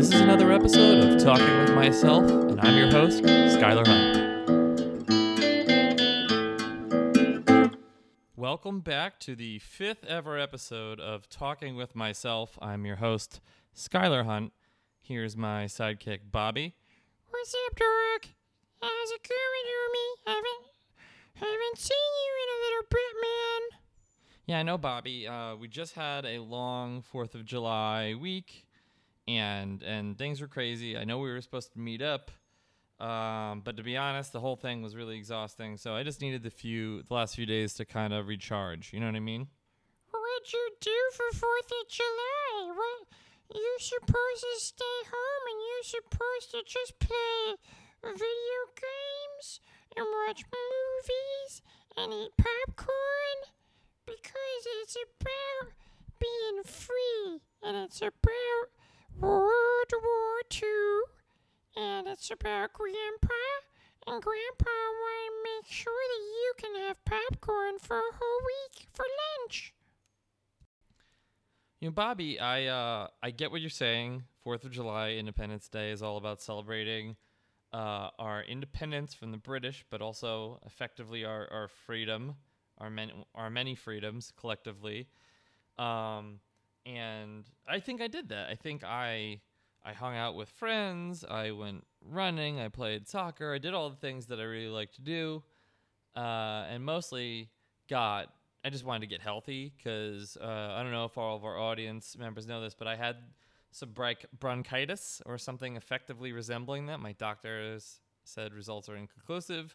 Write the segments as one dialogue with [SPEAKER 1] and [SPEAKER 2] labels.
[SPEAKER 1] This is another episode of Talking with Myself, and I'm your host, Skylar Hunt. Welcome back to the fifth ever episode of Talking with Myself. I'm your host, Skylar Hunt. Here's my sidekick, Bobby.
[SPEAKER 2] What's up, Dork? How's it going, homie? Haven't haven't seen you in a little bit, man.
[SPEAKER 1] Yeah, I know, Bobby. Uh, we just had a long Fourth of July week, and and things were crazy. I know we were supposed to meet up, um, but to be honest, the whole thing was really exhausting. So I just needed the few the last few days to kind of recharge. You know what I mean?
[SPEAKER 2] What'd you do for Fourth of July? What? You supposed to stay home and you're supposed to just play video games and watch movies and eat popcorn because it's about being free and it's about World War II and it's about Grandpa and Grandpa want to make sure that you can have popcorn for a whole week for lunch.
[SPEAKER 1] You know, Bobby, I uh, I get what you're saying. Fourth of July, Independence Day is all about celebrating uh, our independence from the British, but also effectively our, our freedom, our many our many freedoms collectively. Um, and I think I did that. I think I I hung out with friends. I went running. I played soccer. I did all the things that I really like to do, uh, and mostly got I just wanted to get healthy because uh, I don't know if all of our audience members know this, but I had some bronch- bronchitis or something effectively resembling that. My doctors said results are inconclusive.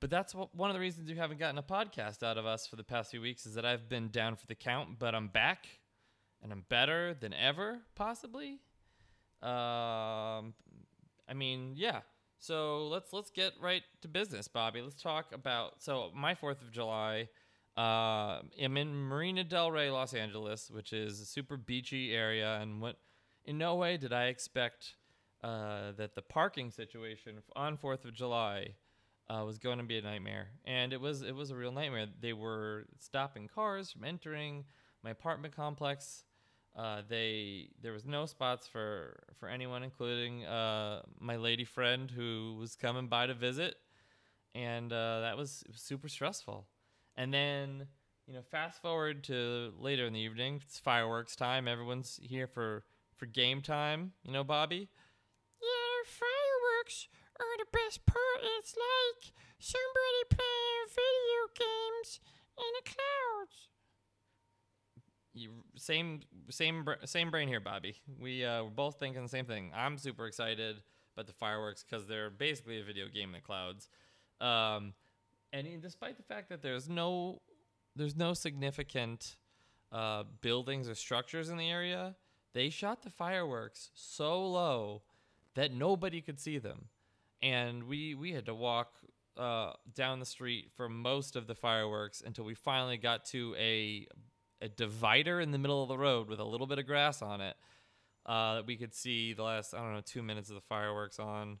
[SPEAKER 1] But that's wh- one of the reasons you haven't gotten a podcast out of us for the past few weeks is that I've been down for the count, but I'm back and I'm better than ever, possibly. Um, I mean, yeah. So let's let's get right to business, Bobby. Let's talk about so my Fourth of July. Uh, I'm in Marina Del Rey, Los Angeles, which is a super beachy area, and what in no way did I expect uh, that the parking situation on Fourth of July uh, was going to be a nightmare, and it was it was a real nightmare. They were stopping cars from entering my apartment complex. Uh, they there was no spots for for anyone, including uh, my lady friend who was coming by to visit, and uh, that was, super stressful. And then, you know, fast forward to later in the evening, it's fireworks time. Everyone's here for for game time. You know, Bobby.
[SPEAKER 2] Yeah, fireworks are the best part. It's like somebody playing video games in the clouds.
[SPEAKER 1] You, same same same brain here, Bobby. We uh, we're both thinking the same thing. I'm super excited about the fireworks because they're basically a video game in the clouds. Um, and despite the fact that there's no there's no significant uh, buildings or structures in the area, they shot the fireworks so low that nobody could see them, and we we had to walk uh, down the street for most of the fireworks until we finally got to a a divider in the middle of the road with a little bit of grass on it uh, that we could see the last I don't know two minutes of the fireworks on,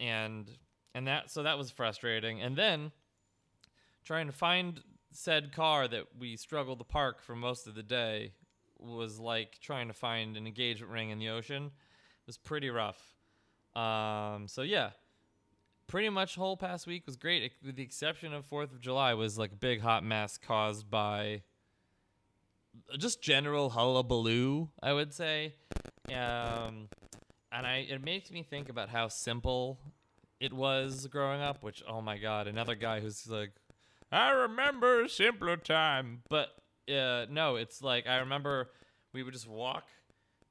[SPEAKER 1] and and that so that was frustrating. And then trying to find said car that we struggled to park for most of the day was like trying to find an engagement ring in the ocean. It was pretty rough. Um, so yeah, pretty much whole past week was great, with the exception of Fourth of July was like a big hot mess caused by just general hullabaloo, I would say. Um, and I it makes me think about how simple it was growing up. Which oh my god, another guy who's like, I remember a simpler time. But uh, no, it's like I remember we would just walk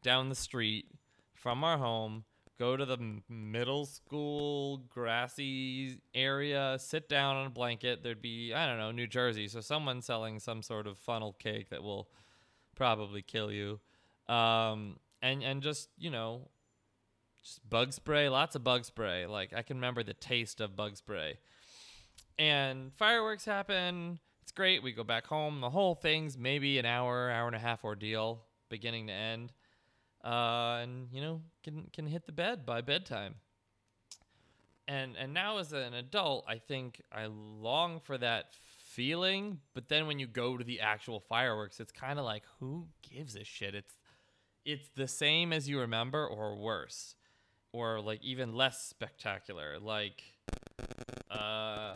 [SPEAKER 1] down the street from our home, go to the middle school grassy area, sit down on a blanket. There'd be, I don't know, New Jersey. So someone selling some sort of funnel cake that will probably kill you. Um, and, and just, you know, just bug spray, lots of bug spray. Like I can remember the taste of bug spray. And fireworks happen. It's great. We go back home. The whole thing's maybe an hour, hour and a half ordeal, beginning to end. Uh, and you know, can can hit the bed by bedtime. And and now as an adult, I think I long for that feeling. But then when you go to the actual fireworks, it's kind of like, who gives a shit? It's it's the same as you remember or worse or like even less spectacular like uh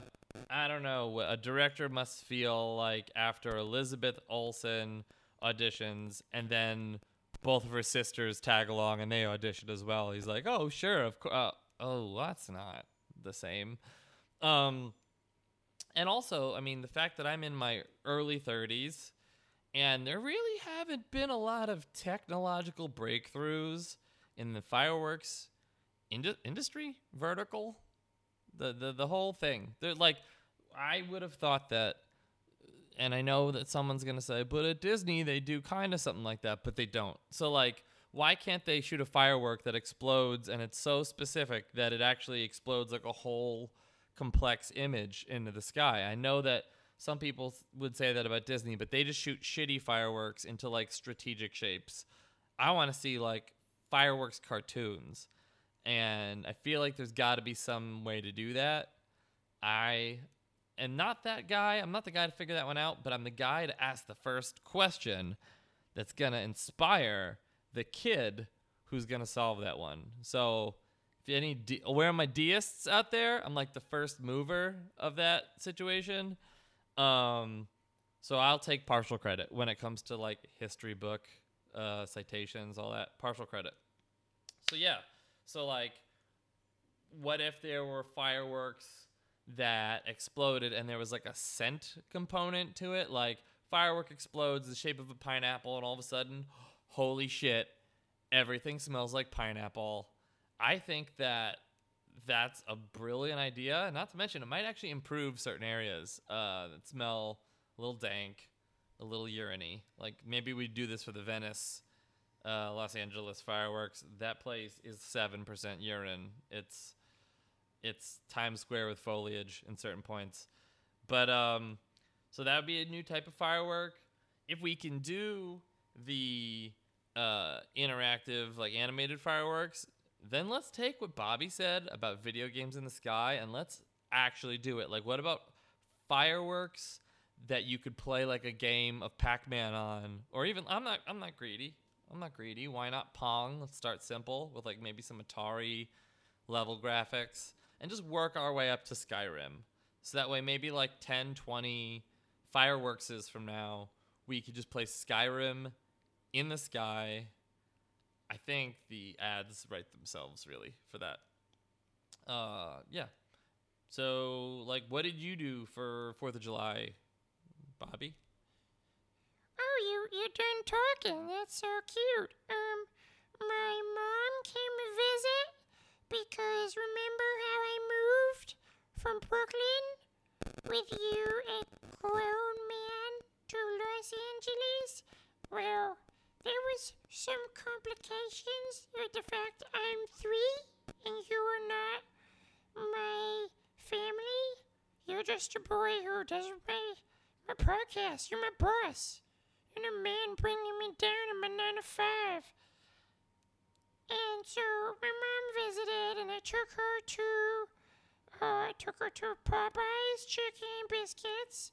[SPEAKER 1] i don't know a director must feel like after elizabeth olsen auditions and then both of her sisters tag along and they audition as well. He's like oh sure of course uh, oh that's not the same. Um and also i mean the fact that i'm in my early 30s and there really haven't been a lot of technological breakthroughs in the fireworks indu- industry vertical the, the the whole thing. They're like i would have thought that and i know that someone's going to say but at disney they do kind of something like that but they don't. So like why can't they shoot a firework that explodes and it's so specific that it actually explodes like a whole complex image into the sky? I know that some people would say that about disney but they just shoot shitty fireworks into like strategic shapes. I want to see like fireworks cartoons and I feel like there's got to be some way to do that. I am not that guy. I'm not the guy to figure that one out, but I'm the guy to ask the first question that's going to inspire the kid who's going to solve that one. So, if any de- where are my deists out there? I'm like the first mover of that situation. Um so I'll take partial credit when it comes to like history book uh citations, all that. Partial credit. So yeah. So like what if there were fireworks that exploded and there was like a scent component to it? Like firework explodes the shape of a pineapple and all of a sudden, holy shit, everything smells like pineapple. I think that that's a brilliant idea. Not to mention, it might actually improve certain areas uh, that smell a little dank, a little uriny. Like maybe we do this for the Venice, uh, Los Angeles fireworks. That place is seven percent urine. It's it's Times Square with foliage in certain points. But um, so that would be a new type of firework. If we can do the uh, interactive, like animated fireworks, then let's take what Bobby said about video games in the sky and let's actually do it. Like, what about fireworks that you could play like a game of Pac-Man on, or even I'm not I'm not greedy. I'm not greedy. Why not Pong? Let's start simple with like maybe some Atari level graphics and just work our way up to Skyrim. So that way maybe like 10, 20 fireworkses from now, we could just play Skyrim in the sky. I think the ads write themselves really for that. Uh yeah. So like what did you do for 4th of July, Bobby?
[SPEAKER 2] Oh, you you're done talking. That's so cute. Um, my mom came to visit because remember how I moved from Brooklyn with you, a grown man, to Los Angeles? Well, there was some complications with the fact I'm three and you are not my family. You're just a boy who does my my podcast. You're my boss and a man bringing me down in my nine to five. And so my mom visited, and I took her to, took her to Popeyes Chicken Biscuits,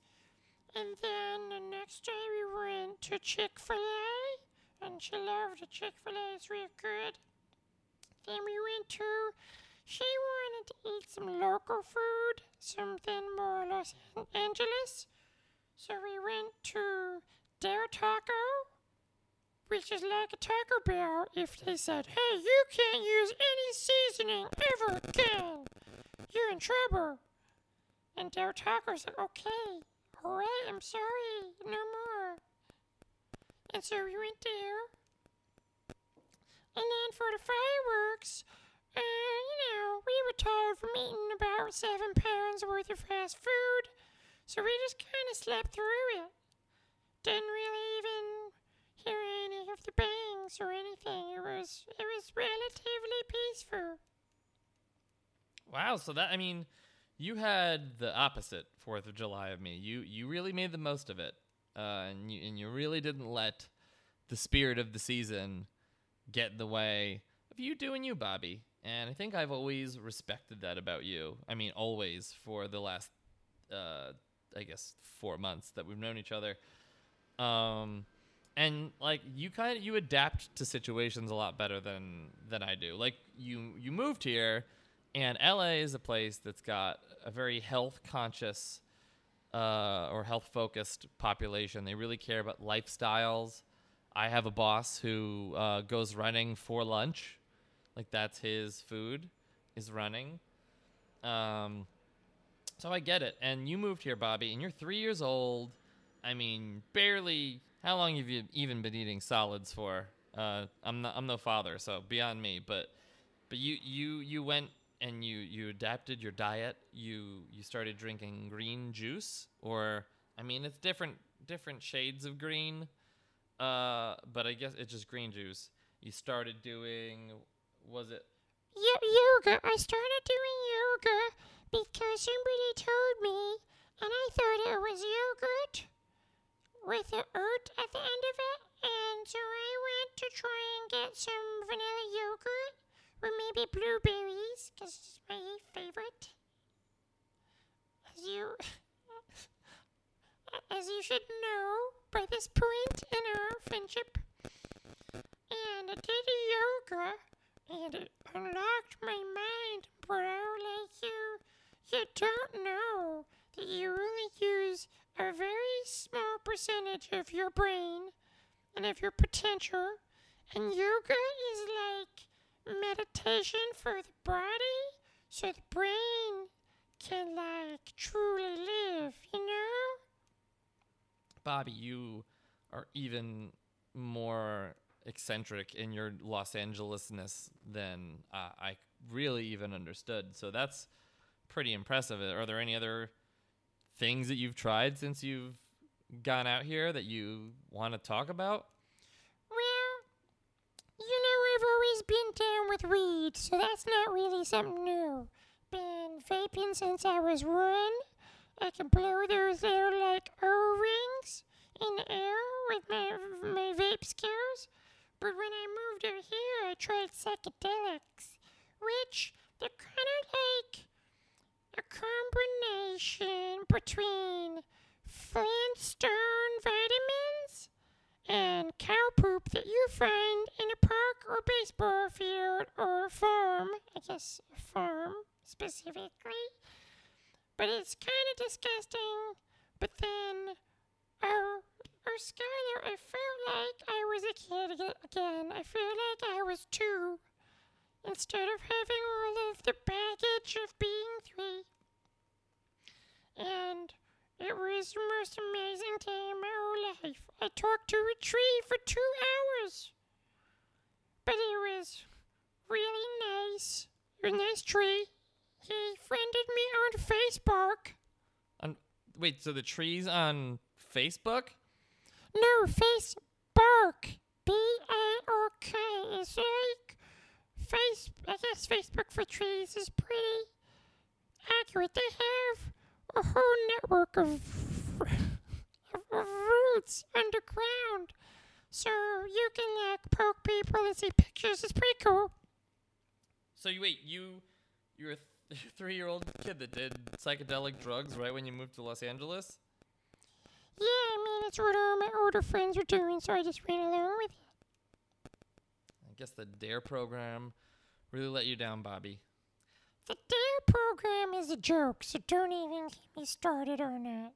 [SPEAKER 2] and then the next day we went to Chick Fil A, and she loved Chick Fil A. It's real good. Then we went to, she wanted to eat some local food, something more Los Angeles. So we went to Del Taco, which is like a Taco Bell if they said, hey, you can't use any seasoning ever again. You're in trouble. And Del Taco's said, okay, alright, I'm sorry, no more. And so we went there. And then for the fireworks, uh, you know, we were tired from eating about seven pounds worth of fast food. So we just kind of slept through it. Didn't really even hear any of the bangs or anything. It was it was relatively peaceful.
[SPEAKER 1] Wow, so that I mean, you had the opposite Fourth of July of me. You you really made the most of it, uh, and you and you really didn't let the spirit of the season get in the way of you doing you, Bobby. And I think I've always respected that about you. I mean, always for the last, uh, I guess, four months that we've known each other. Um, and like you kind of you adapt to situations a lot better than than I do. Like you you moved here, and LA is a place that's got a very health conscious uh, or health focused population. They really care about lifestyles. I have a boss who uh, goes running for lunch, like that's his food, is running. Um, so I get it. And you moved here, Bobby, and you're three years old. I mean, barely. How long have you even been eating solids for? Uh, I'm not. I'm no father, so beyond me. But, but you you you went and you you adapted your diet. You you started drinking green juice, or I mean, it's different different shades of green. Uh, but I guess it's just green juice. You started doing. Was it?
[SPEAKER 2] Yo- yoga. I started doing yoga because somebody told me, and I thought it was yogurt with a oat at the end of it. And so I went to try and get some vanilla yogurt or maybe blueberries, 'cause it's my favorite. As you, as you should know by this point in our friendship. And I did yoga, and it unlocked my mind, bro. Like you, you don't know that you only use a very small percentage of your brain and of your potential. And yoga is like meditation for the body, so the brain can like truly live, you know?
[SPEAKER 1] Bobby, you are even more eccentric in your Los Angelesness than uh, I really even understood. So that's pretty impressive. Are there any other things that you've tried since you've gone out here that you want to talk about?
[SPEAKER 2] Well, you know I've always been down with weed, so that's not really something new. Been vaping since I was one. I can blow those little like O-rings in the air with my my vape skills. But when I moved over here, I tried psychedelics, which they're kind of like a combination between Flintstone vitamins and cow poop that you find in a park or baseball field or a farm. I guess a farm specifically. But it's kind of disgusting. But then, oh, oh, Skylar, I felt like I was a kid again. I feel like I was two instead of having all of the baggage of being three. And it was the most amazing day in my whole life. I talked to a tree for two hours. But it was really nice. It was a nice tree. He friended me on Facebook.
[SPEAKER 1] On wait, so the trees on Facebook?
[SPEAKER 2] No, Facebook. B A R K. It's like face. I guess Facebook for trees is pretty accurate. They have a whole network of, of roots underground, so you can like poke people and see pictures. It's pretty cool.
[SPEAKER 1] So you wait, you you're a th- three-year-old kid that did psychedelic drugs right when you moved to Los Angeles?
[SPEAKER 2] Yeah, I mean it's what all my older friends are doing, so I just ran along with it.
[SPEAKER 1] I guess the DARE program really let you down, Bobby.
[SPEAKER 2] The DARE program is a joke, so don't even get me started on that.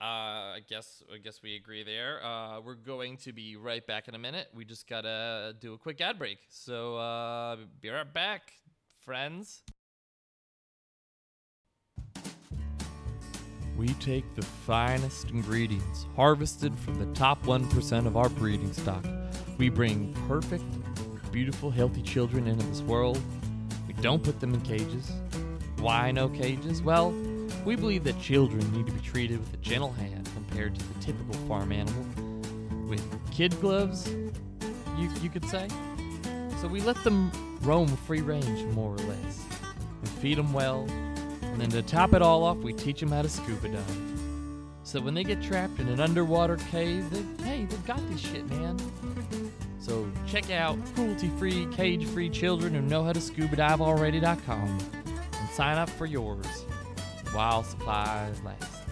[SPEAKER 1] Uh, I guess I guess we agree there. Uh, we're going to be right back in a minute. We just gotta do a quick ad break. So uh, be right back, friends. We take the finest ingredients harvested from the top 1% of our breeding stock. We bring perfect, beautiful, healthy children into this world. Don't put them in cages. Why no cages? Well, we believe that children need to be treated with a gentle hand compared to the typical farm animal. With kid gloves, you, you could say. So we let them roam free range, more or less. We feed them well, and then to top it all off, we teach them how to scuba dive. So when they get trapped in an underwater cave, they, hey, they've got this shit, man. So check out cruelty-free, cage-free children who know how to scuba dive already.com and sign up for yours while supplies last.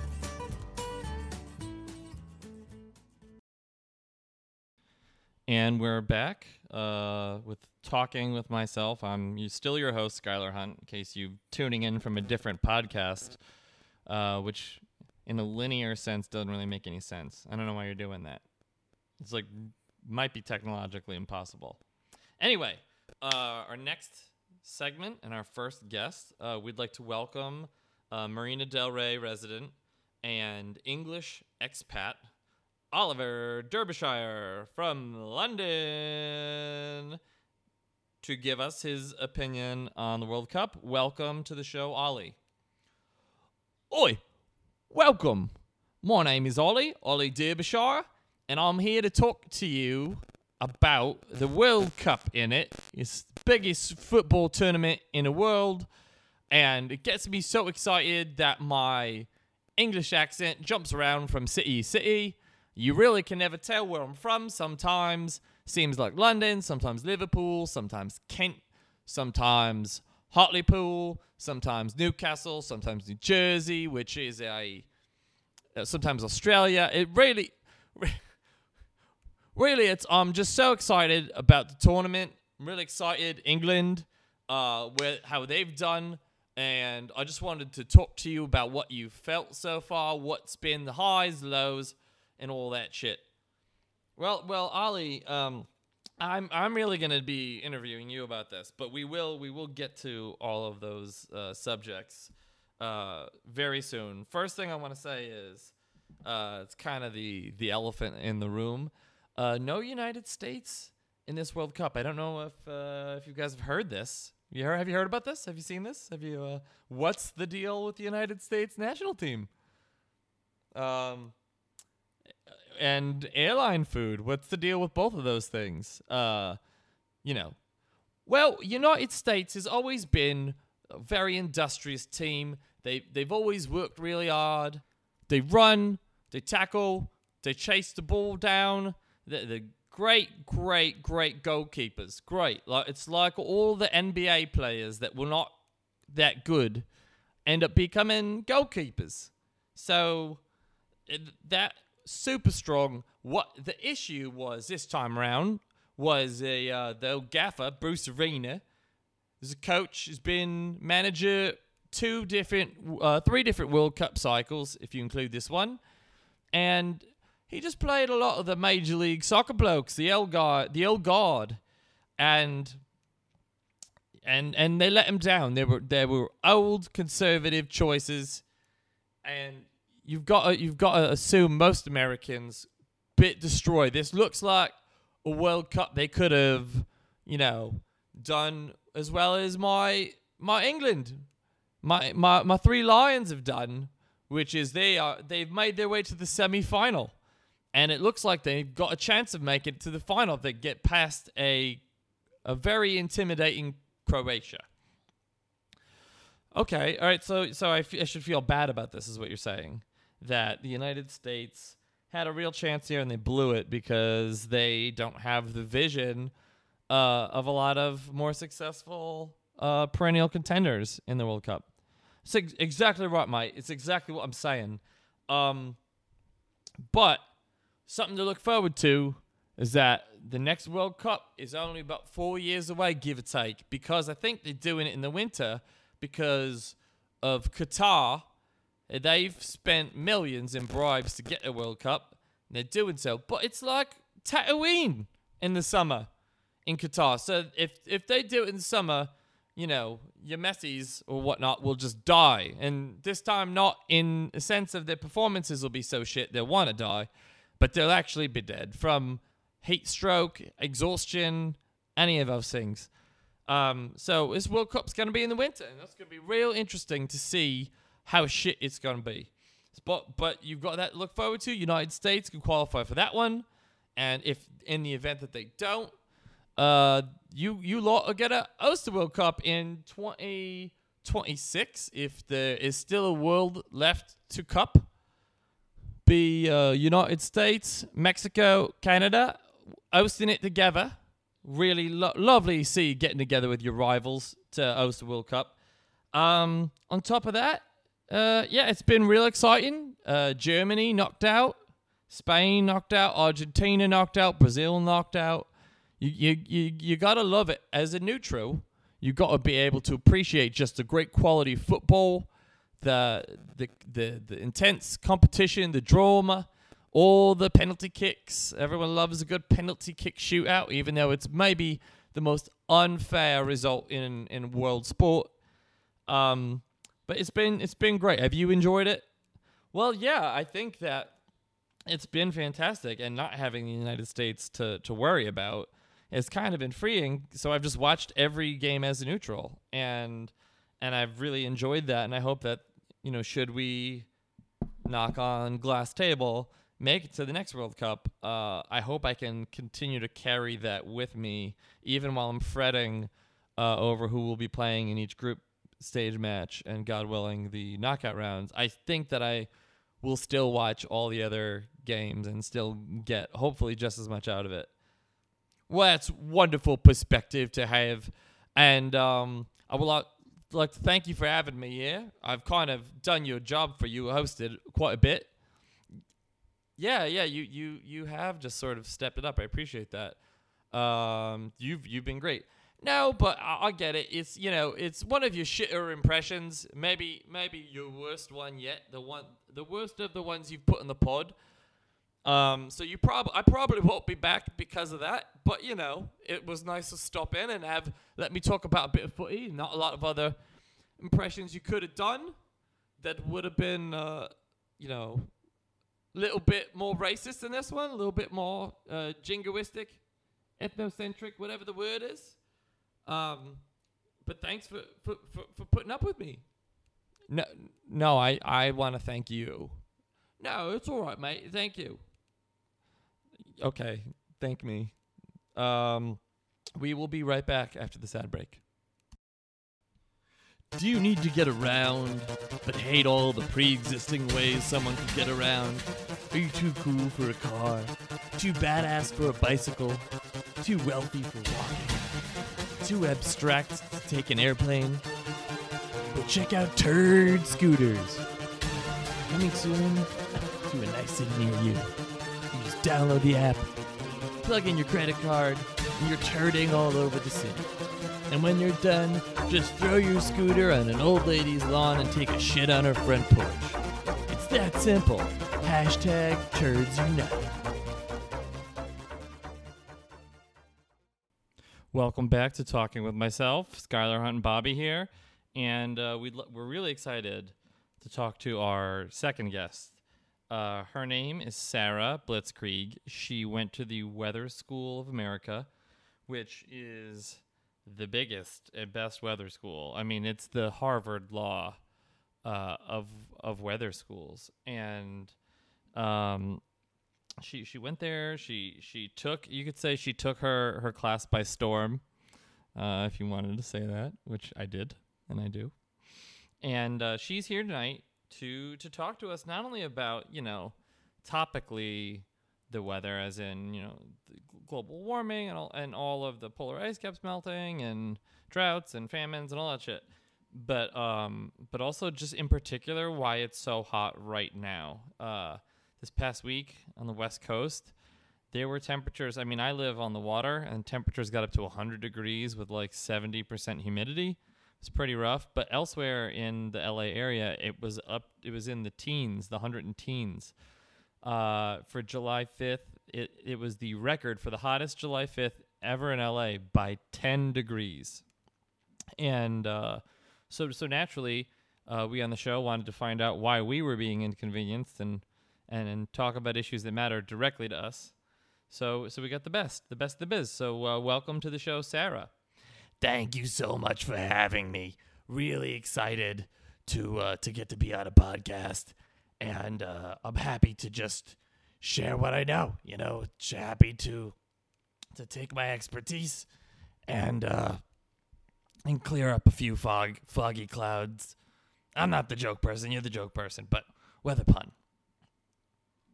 [SPEAKER 1] And we're back uh, with talking with myself. I'm still your host, Skylar Hunt, in case you're tuning in from a different podcast, uh, which in a linear sense doesn't really make any sense. I don't know why you're doing that. It's like might be technologically impossible. Anyway, uh, our next segment and our first guest, uh, we'd like to welcome uh, Marina Del Rey resident and English expat Oliver Derbyshire from London to give us his opinion on the World Cup. Welcome to the show, Ollie. Oi, welcome. My name is Ollie, Ollie Derbyshire, and I'm here to talk to you about the World Cup in it. It's the biggest football tournament in the world, and it gets me so excited that my English accent jumps around from city to city. You really can never tell where I'm from. Sometimes seems like London, sometimes Liverpool, sometimes Kent, sometimes Hartlepool, sometimes Newcastle, sometimes New Jersey, which is a uh, sometimes Australia. It really, really, it's I'm just so excited about the tournament. I'm really excited. England, uh, where how they've done, and I just wanted to talk to you about what you felt so far, what's been the highs, lows, and all that shit. Well, well, Ollie, um, I'm I'm really gonna be interviewing you about this, but we will we will get to all of those uh, subjects uh, very soon. First thing I want to say is uh, it's kind of the the elephant in the room. Uh, no United States in this World Cup. I don't know if uh, if you guys have heard this. You heard, have you heard about this? Have you seen this? Have you? Uh, what's the deal with the United States national team? Um, and airline food. What's the deal with both of those things? Uh, you know, well, United States has always been a very industrious team. They they've always worked really hard. They run, they tackle, they chase the ball down. They're, they're great, great, great goalkeepers. Great. Like it's like all the NBA players that were not that good end up becoming goalkeepers. So that super strong. What the issue was this time around was a uh, the old gaffer Bruce Arena. As a coach, has been manager two different, uh, three different World Cup cycles, if you include this one, and he just played a lot of the Major League Soccer blokes, the old guard, the old guard, and and and they let him down. There were there were old conservative choices, and you've got to, you've got to assume most Americans bit destroyed. This looks like a World Cup they could have, you know, done as well as my my England, my my my three Lions have done, which is they are they've made their way to the semi final, and it looks like they've got a chance of making it to the final they get past a a very intimidating Croatia. Okay, all right. So so I, f- I should feel bad about this, is what you're saying that the United States had a real chance here and they blew it because they don't have the vision uh, of a lot of more successful uh, perennial contenders in the World Cup. It's ex- exactly right, mate. It's exactly what I'm saying. Um, but something to look forward to is that the next World Cup is only about four years away, give or take, because I think they're doing it in the winter because of Qatar They've spent millions in bribes to get a World Cup. And they're doing so, but it's like Tatooine in the summer in Qatar. So if if they do it in the summer, you know, your Messi's or whatnot will just die. And this time, not in a sense of their performances will be so shit they'll want to die, but they'll actually be dead from heat stroke, exhaustion, any of those things. Um, so this World Cup's going to be in the winter, and that's going to be real interesting to see how shit it's going to be. But but you've got that to look forward to. United States can qualify for that one, and if in the event that they don't, uh, you you lot are gonna host the World Cup in twenty twenty six if there is still a world left to cup. Be uh, United States, Mexico, Canada hosting it together. Really lo- lovely to see getting together with your rivals to host the World Cup. Um, on top of that, uh, yeah, it's been real exciting. Uh, Germany knocked out, Spain knocked out, Argentina knocked out, Brazil knocked out. you you you, you gotta love it as a neutral. You gotta be able to appreciate just the great quality football, the the the the intense competition, the drama, all the penalty kicks. Everyone loves a good penalty kick shootout, even though it's maybe the most unfair result in in world sport. Um, but it's been it's been great. Have you enjoyed it? Well, yeah, I think that it's been fantastic, and not having the United States to to worry about has kind of been freeing. So I've just watched every game as a neutral, and and I've really enjoyed that. And I hope that you know, should we knock on glass table, make it to the next World Cup, uh, I hope I can continue to carry that with me, even while I'm fretting uh, over who will be playing in each group stage match and, God willing, the knockout rounds. I think that I will still watch all the other games and still get hopefully just as much out of it. Well, that's wonderful perspective to have, and um, I will uh, like to thank you for having me here. I've kind of done your job for you, hosted quite a bit. Yeah, yeah, you you you have just sort of stepped it up. I appreciate that. Um, you've you've been great. No, but I, I get it. It's you know, it's one of your shitter impressions. Maybe maybe your worst one yet. The one the worst of the ones you've put in the pod. Um, so you probably I probably won't be back because of that. But you know, it was nice to stop in and have let me talk about a bit of footy. Not a lot of other impressions you could have done that would have been, uh, you know, a little bit more racist than this one, a little bit more uh, jingoistic, ethnocentric, whatever the word is. Um, but thanks for, for, for, for putting up with me. No, no, I, I want to thank you. No, it's all right, mate. Thank you. Okay, thank me. Um, we will be right back after this ad break. Do you need to get around, but hate all the pre existing ways someone could get around? Are you too cool for a car? Too badass for a bicycle? Too wealthy for walking? Too abstract to take an airplane? But check out Turd Scooters. Coming soon to a nice city near you. You just download the app, plug in your credit card, and you're turding all over the city. And when you're done, just throw your scooter on an old lady's lawn and take a shit on her front porch. It's that simple. Hashtag Turds Unite. Welcome back to Talking with myself, Skylar Hunt and Bobby here. And uh, we we're really excited to talk to our second guest. Uh, her name is Sarah Blitzkrieg. She went to the Weather School of America, which is the biggest and best weather school. I mean, it's the Harvard Law uh, of of weather schools, and um, she she went there. She she took you could say she took her her class by storm, uh, if you wanted to say that, which I did and I do. And uh, she's here tonight to to talk to us not only about you know topically the weather, as in you know global warming and all, and all of the polar ice caps melting and droughts and famines and all that shit, but um but also just in particular why it's so hot right now. Uh, this past week on the west coast, there were temperatures. I mean, I live on the water, and temperatures got up to 100 degrees with like 70% humidity. It's pretty rough. But elsewhere in the LA area, it was up. It was in the teens, the hundred and teens. Uh, for July 5th, it it was the record for the hottest July 5th ever in LA by 10 degrees. And uh, so so naturally, uh, we on the show wanted to find out why we were being inconvenienced and and, and talk about issues that matter directly to us. So so we got the best, the best of the biz. So uh, welcome to the show, Sarah.
[SPEAKER 3] Thank you so much for having me. Really excited to uh, to get to be on a podcast, and uh, I'm happy to just share what I know. You know, happy to to take my expertise and uh, and clear up a few fog foggy clouds. I'm not the joke person. You're the joke person, but weather pun.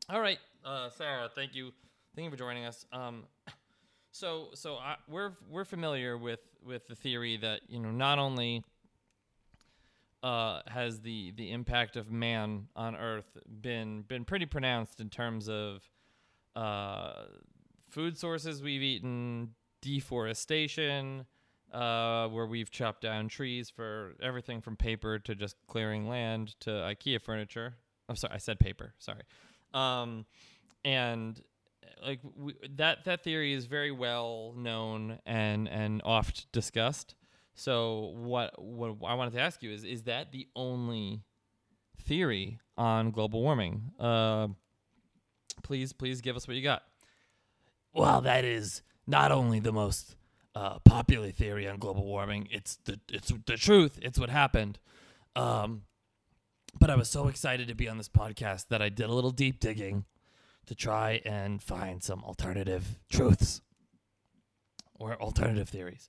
[SPEAKER 1] All right, uh, Sarah, thank you, thank you for joining us. Um, so so I, we're we're familiar with with the theory that you know not only uh, has the the impact of man on Earth been been pretty pronounced in terms of uh, food sources we've eaten,
[SPEAKER 4] deforestation, uh, where we've chopped down trees for everything from paper to just clearing land to IKEA furniture. I'm sorry, I said paper. Sorry. Um, and like we, that that theory is very well known and and oft discussed. So what what I wanted to ask you is is that the only theory on global warming? Uh, please please give us what you got.
[SPEAKER 1] Well, that is not only the most uh, popular theory on global warming. It's the it's the truth. It's what happened. Um, but I was so excited to be on this podcast that I did a little deep digging to try and find some alternative truths or alternative theories.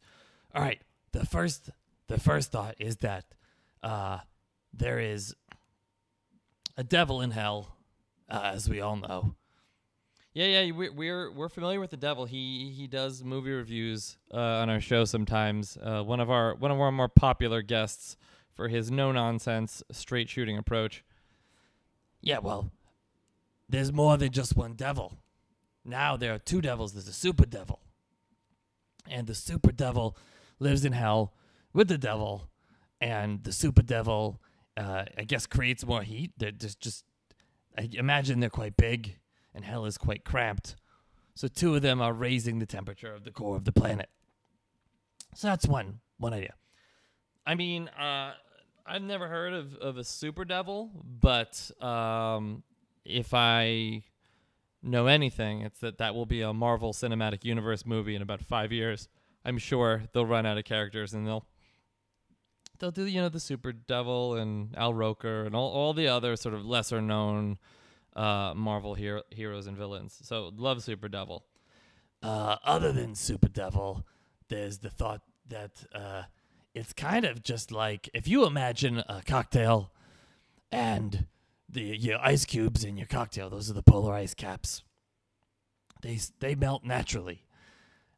[SPEAKER 1] All right, the first the first thought is that uh, there is a devil in hell, uh, as we all know.
[SPEAKER 4] Yeah, yeah, we're, we're we're familiar with the devil. He he does movie reviews uh, on our show sometimes. Uh, one of our one of our more popular guests for his no nonsense straight shooting approach.
[SPEAKER 1] Yeah, well, there's more than just one devil. Now there are two devils. There's a super devil. And the super devil lives in hell with the devil. And the super devil, uh, I guess, creates more heat. They're just, just, I imagine they're quite big, and hell is quite cramped. So two of them are raising the temperature of the core of the planet. So that's one one idea.
[SPEAKER 4] I mean, uh, I've never heard of, of a super devil, but um, if I know anything, it's that that will be a Marvel Cinematic Universe movie in about five years. I'm sure they'll run out of characters and they'll they'll do you know the super devil and Al Roker and all, all the other sort of lesser known uh, Marvel hero, heroes and villains. So love Super Devil.
[SPEAKER 1] uh, other than Super Devil, there's the thought that uh, it's kind of just like if you imagine a cocktail and the your ice cubes in your cocktail, those are the polar ice caps. They they melt naturally,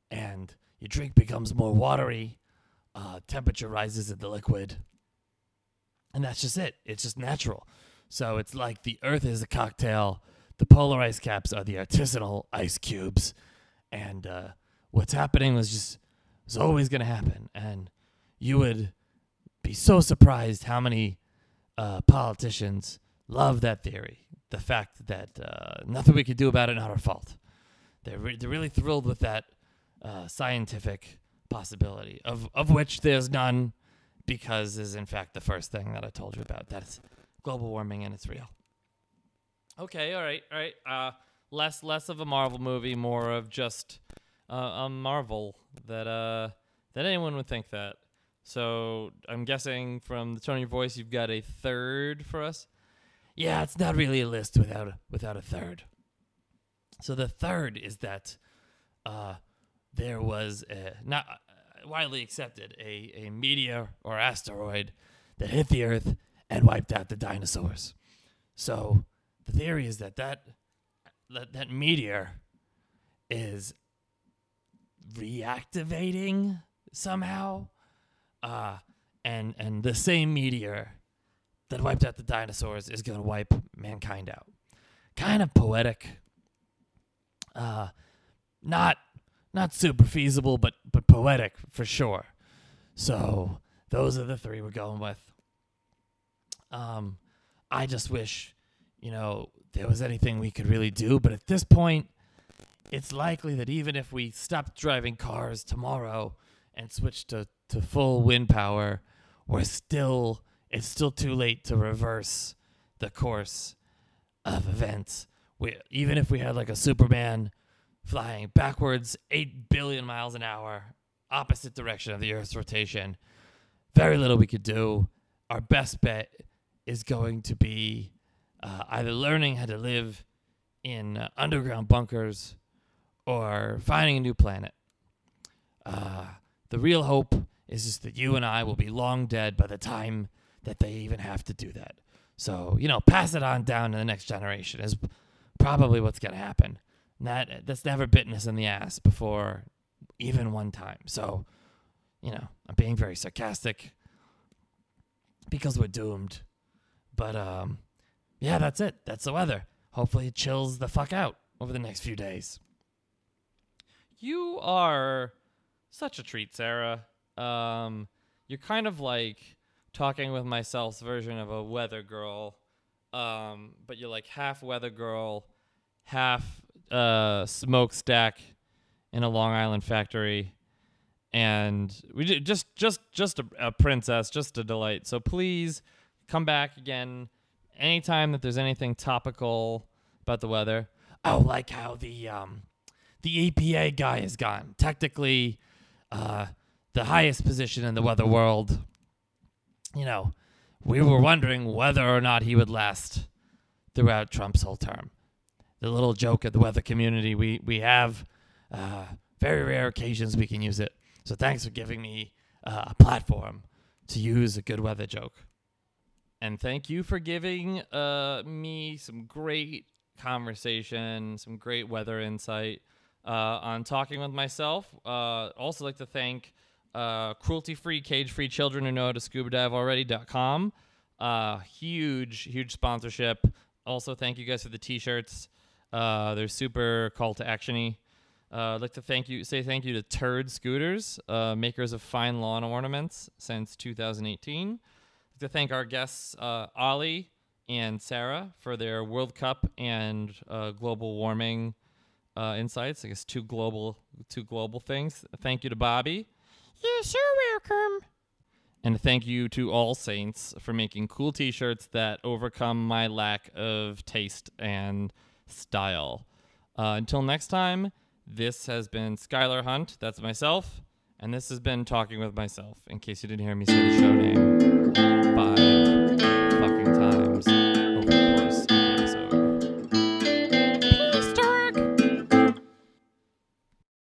[SPEAKER 1] and your drink becomes more watery. Uh, temperature rises in the liquid, and that's just it. It's just natural. So it's like the Earth is a cocktail. The polar ice caps are the artisanal ice cubes and uh, what's happening was just was always going to happen and you would be so surprised how many uh, politicians love that theory the fact that uh, nothing we could do about it not our fault they're, re- they're really thrilled with that uh, scientific possibility of, of which there's none because is in fact the first thing that i told you about that's global warming and it's real
[SPEAKER 4] Okay, all right, all right. Uh, less less of a Marvel movie, more of just uh, a Marvel that uh that anyone would think that. So I'm guessing from the tone of your voice, you've got a third for us.
[SPEAKER 1] Yeah, it's not really a list without a, without a third. So the third is that uh, there was a, not uh, widely accepted a, a meteor or asteroid that hit the Earth and wiped out the dinosaurs. So the theory is that that that, that meteor is reactivating somehow, uh, and and the same meteor that wiped out the dinosaurs is going to wipe mankind out. Kind of poetic. Uh, not not super feasible, but but poetic for sure. So those are the three we're going with. Um, I just wish, you know, there was anything we could really do, but at this point, it's likely that even if we stopped driving cars tomorrow and switched to, to full wind power, we're still it's still too late to reverse the course of events. We, even if we had like a Superman flying backwards 8 billion miles an hour, opposite direction of the Earth's rotation, very little we could do. Our best bet is going to be uh, either learning how to live in uh, underground bunkers or finding a new planet. Uh, the real hope is just that you and I will be long dead by the time that they even have to do that. So, you know, pass it on down to the next generation is probably what's going to happen. That that's never bitten us in the ass before even one time. So, you know, I'm being very sarcastic because we're doomed. But um yeah, that's it. That's the weather. Hopefully it chills the fuck out over the next few days.
[SPEAKER 4] You are
[SPEAKER 1] such a treat, Sarah. Um, you're kind of like talking with myself's version of a weather girl, um, but you're like half weather girl, half uh, smokestack in a Long Island factory, and we ju- just just just a, a princess, just a delight. So please come back again anytime that there's anything topical about the weather.
[SPEAKER 3] Oh, like how the um the EPA guy has gone. Technically, uh, the highest position in the weather world. You know, we were wondering whether or not he would last throughout Trump's whole term. The little joke of the weather community, we we have uh, very rare occasions we can use it. So thanks for giving me uh, a platform to use a good weather joke.
[SPEAKER 1] and thank you for giving uh, me some great conversation, some great weather insight uh, on talking with myself. Uh, also, like to thank uh, cruelty-free, cage-free children who know how to scuba dive already.com. Uh, huge, huge sponsorship. Also, thank you guys for the t-shirts. Uh, they're super call to actiony. Uh, I'd like to thank you, say thank you to Turd Scooters, uh, makers of fine lawn ornaments since 2018 like to thank our guests, uh, Ollie and Sarah, for their World Cup and uh, global warming uh, insights. I guess two global, two global things. Thank you to Bobby,
[SPEAKER 2] You're so welcome.
[SPEAKER 1] and thank you to All Saints for making cool T-shirts that overcome my lack of taste and style. Uh, until next time, this has been Skylar Hunt. That's myself, and this has been talking with myself. In case you didn't hear me say the show name, five,